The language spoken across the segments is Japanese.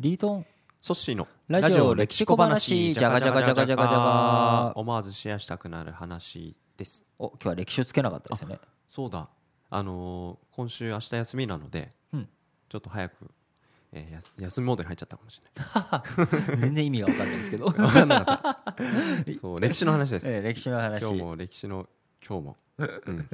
リートン。ソッシーのラジオ歴史小話。じゃがじゃがじゃがじゃがじゃが思わずシェアしたくなる話です。お今日は歴史をつけなかったですね。そうだ。あのー今週明日休みなので、うん。ちょっと早く、えーやす休みモードに入っちゃったかもしれ 全然意味が分かんないですけど、ないそう歴史の話です、えー歴史の話。今日も歴史の今日も、うん、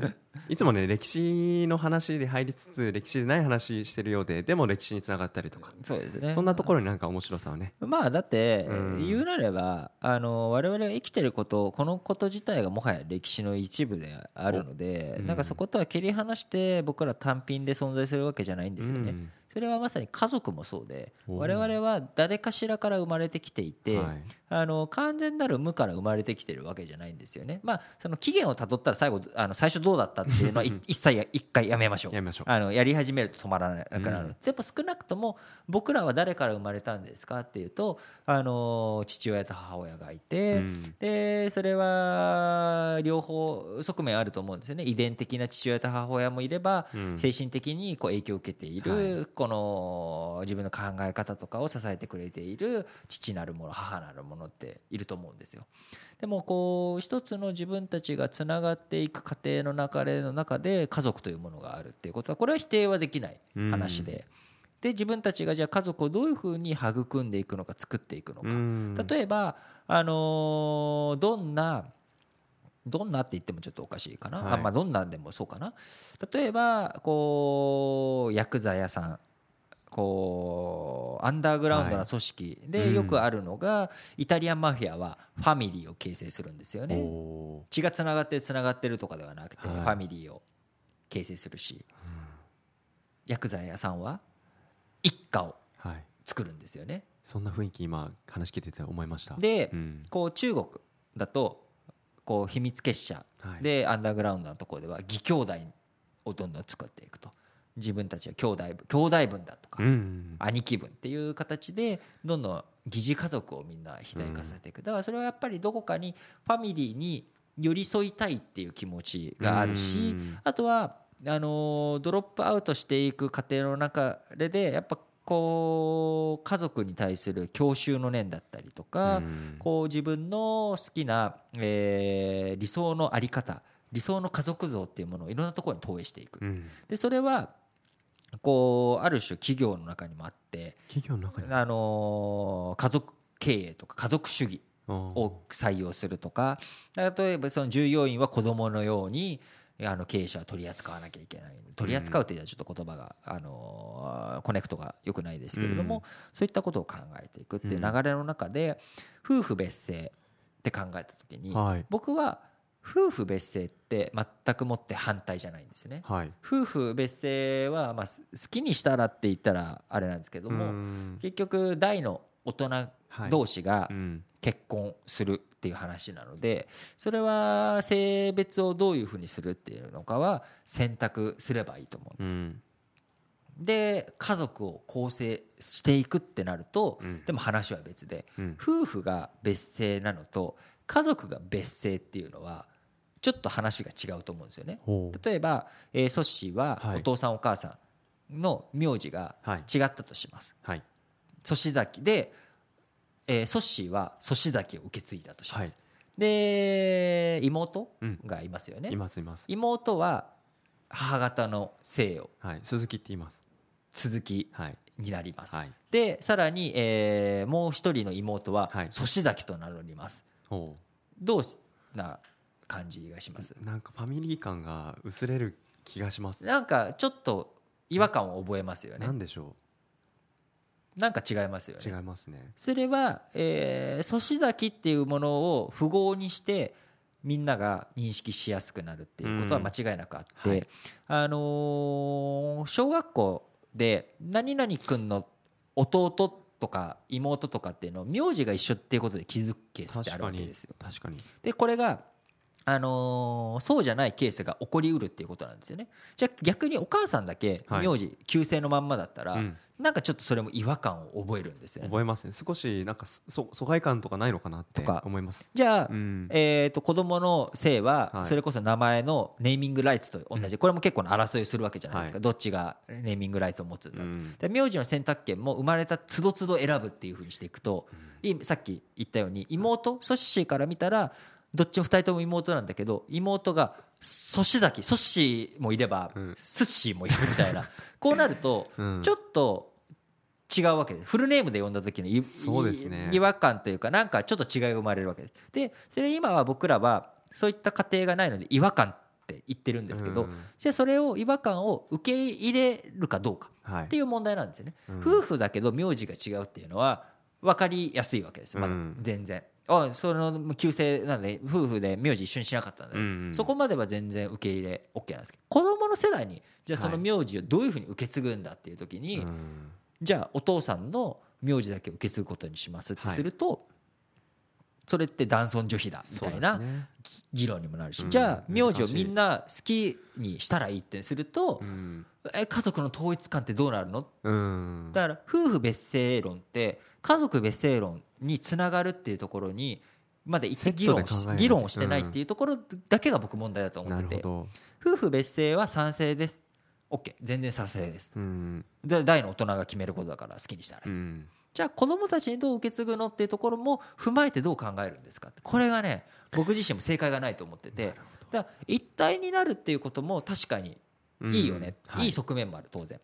いつもね歴史の話で入りつつ歴史でない話してるようででも歴史につながったりとか、そうですね。そんなところになんか面白さをね。まあだってうん。言うなればあの我々が生きてることこのこと自体がもはや歴史の一部であるのでおうん。なんかそことは切り離して僕ら単品で存在するわけじゃないんですよね。うんそれはまさに家族もそうでお我々は誰かしらから生まれてきていてはい。あの完全なる無から生まれてきてるわけじゃないんですよね。まあその起源をたどったら最後あの最初どうだったっていうのは い一切や一回やめましょう。やあのやり始めると止まらなくなる、うん。でも少なくとも僕らは誰から生まれたんですかっていうとあの父親と母親がいて、うん。でそれは両方側面あると思うんですよね。遺伝的な父親と母親もいれば、うん。精神的にこう影響を受けている、この自分の考え方とかを支えてくれている父なるもの母なるものっていると思うんですよ。でもこう一つの自分たちがつながっていく過程の流れの中で家族というものがあるっていうことはこれは否定はできない話で。で自分たちがじゃあ家族をどういうふうに育んでいくのか作っていくのか、うん。例えば、あのーどんなどんなって言ってもちょっとおかしいかな、はい。あまあ、どんなんでもそうかな。例えばこうヤクザ屋さんこうアンダーグラウンドな組織でうん。よくあるのが、イタリアンマフィアはファミリーを形成するんですよね。血がつながってつながってるとかではなくて、はい。ファミリーを形成するし、ヤクザ屋さんは一家をはい。作るんですよね。そんな雰囲気今話聞いてて思いました。で、うん。こう中国だとこう秘密結社はい。でアンダーグラウンドのところでは義兄弟をどんどん作っていくと自分たちは兄弟分兄弟分だとかうん。兄貴分っていう形でどんどん疑似家族をみんな肥大化させていく。だからそれはやっぱりどこかにファミリーに寄り添いたいっていう気持ちがあるしうん。あとはあのードロップアウトしていく過程の中でやっぱこう家族に対する郷愁の念だったりとか、うん。こう自分の好きな、えー理想の在り方理想の家族像っていうものをいろんなところに投影していく、うん。でそれはこうある種企業の中にもあって、企業の中に？あのー家族経営とか家族主義をを採用するとか例えばその従業員は子供のようにあの経営者は取り扱わなきゃいけない。取り扱うっていうのはちょっと言葉が、あのーコネクトが良くないですけれども、うん。そういったことを考えていくっていう流れの中で、夫婦別姓って考えた時に、はい。僕は夫婦別姓って全くもって反対じゃないんですね。はい。夫婦別姓はまあす好きにしたらって言ったらあれなんですけども、うん。結局大の大人はい同士がうん。結婚するっていう話なのでそれは性別をどういうふうにするっていうのかは姓択すればいいと思うんです。うん。で家族を構成していくってなるとうん。でも話は別でうん。夫婦が別姓なのと家族が別姓っていうのはちょっと話が違うと思うんですよね。例えば、えーソッシーははい。お父さんお母さんの名字がはい。違ったとします。はい。粗志崎で、えー、ソッシーは粗志崎を受け継いだとします。はい。で妹うん。がいますよね。いますいます。妹は母方の姓をはい。鈴木って言います。続きはい。になります。はい。でさらに、えーもう一人の妹ははい。粗志崎と名乗ります。ほどうな感じがします。うなんかファミリー感が薄れる気がします。なんかちょっと違和感を覚えますよね。なんでしょなんか違いますよう違いねますね。それは、えー、粗志崎っていうものを符号にしてみんなが認識しやすくなるっていうことは間違いなくあって、うんはい。あのー小学校で何々君の弟とか妹とかっていうのを名字が一緒っていうことで気づくケースってあるわけですよ。確かに。でこれがあのーそうじゃないケースが起こりうるっていうことなんですよね。じゃあ逆にお母さんだけはい。名字旧姓のまんまだったら、うん。なんかちょっとそれも違和感を覚えるんですよね。覚えますね。少しなんかそ疎外感とかないのかなってとか。思います。じゃあ、うん。えー、と子供の姓ははい。それこそ名前のネーミングライツと同じ、これも結構な争いをするわけじゃないですか、はい。どっちがネーミングライツを持つんだと、うん。で名字の選択権も生まれたつどつど選ぶっていうふうにしていくと、いさっき言ったように妹ソッシーから見たらどっちも2人とも妹なんだけど妹がソシザキソッシーもいれば、うん。スッシーもいるみたいな。こうなるとうん。ちょっと違うわけです。フルネームで呼んだ時のいそうですね。い違和感というかなんかちょっと違いが生まれるわけです。でそれ今は僕らはそういった過程がないので違和感って言ってるんですけど、うん。じゃあそれを違和感を受け入れるかどうかはい。っていう問題なんですよね、うん。夫婦だけど名字が違うっていうのは分かりやすいわけです。まだうん。全然、あその旧姓なんで夫婦で名字一緒にしなかったんで、うんそこまでは全然受け入れ OK なんですけど子供の世代にじゃあその名字をどういうふうに受け継ぐんだっていう時に、うん。じゃあお父さんの名字だけ受け継ぐことにしますってすると、それって男尊女卑だみたいな議論にもなるし、うん。じゃあ名字をみんな好きにしたらいいってすると、うん。え家族の統一感ってどうなるの？うん。だから夫婦別姓論って家族別姓論につながるっていうところにまで一定議論議論をしてないっていうところだけが僕問題だと思なってて夫婦別姓は賛成です。OK 全然賛成です。うん。で大の大人が決めることだから好きにしたら。いい、うんじゃあ子供たちにどう受け継ぐのっていうところも踏まえてどう考えるんですか？これがね僕自身も正解がないと思ってて。だ一体になるっていうことも確かにいいよね、うんはい。い、い側面もある当然。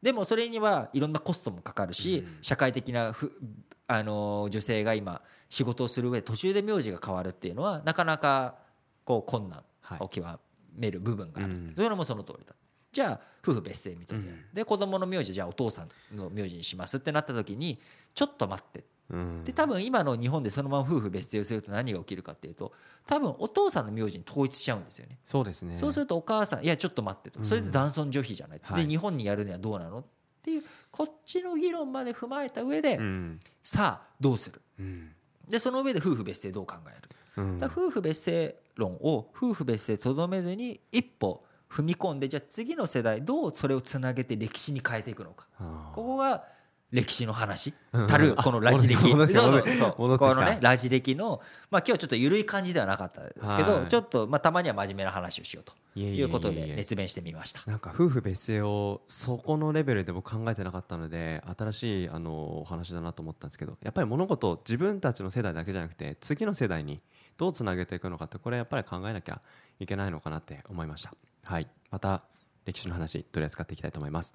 でもそれにはいろんなコストもかかるし、うん。社会的なふあのー女性が今仕事をする上で途中で名字が変わるっていうのはなかなかこう困難はい。を極める部分がある、うん。そういうのもその通りだじゃあ夫婦別姓認める、うん。で子供の名字じゃあお父さんの名字にしますってなった時にちょっと待って。うん。で多分今の日本でそのまま夫婦別姓をすると何が起きるかっていうと多分お父さんの名字に統一しちゃうんですよね。そうですね。そうするとお母さんいやちょっと待ってと。それで男尊女卑じゃない、はい。で日本にやるにはどうなのっていうこっちの議論まで踏まえた上で、うん。さあどうする。うん。でその上で夫婦別姓どう考える、夫婦別姓論を夫婦別姓とどめずに一歩踏み込んでじゃあ次の世代どうそれをつなげて歴史に変えていくのか。ここが歴史の話。うん。たるこのラジ歴。そうそうそう。このねラジ歴のまあ今日はちょっと緩い感じではなかったですけどはい。ちょっとまあたまには真面目な話をしようということで熱弁してみました。なんか夫婦別姓をそこのレベルで僕考えてなかったので新しいあのお話だなと思ったんですけどやっぱり物事を自分たちの世代だけじゃなくて次の世代にどうつなげていくのかってこれやっぱり考えなきゃいけないのかなって思いましたはい。また歴史の話取り扱っていきたいと思います。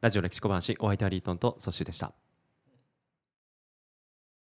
ラジオ歴史小話お相手はリートンとソッシーでした。